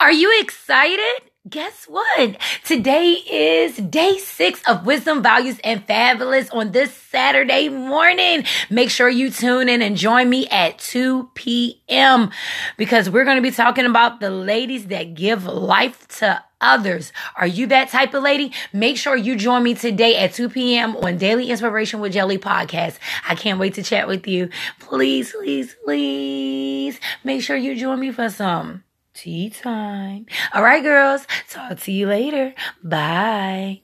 Are you excited? Guess what? Today is day six of Wisdom, Values, and Fabulous on this Saturday morning. Make sure you tune in and join me at 2 p.m. because we're going to be talking about the ladies that give life to others. Are you that type of lady? Make sure you join me today at 2 p.m. on Daily Inspiration with Jelly podcast. I can't wait to chat with you. Please, please, please make sure you join me for some tea time. All right, girls. Talk to you later. Bye.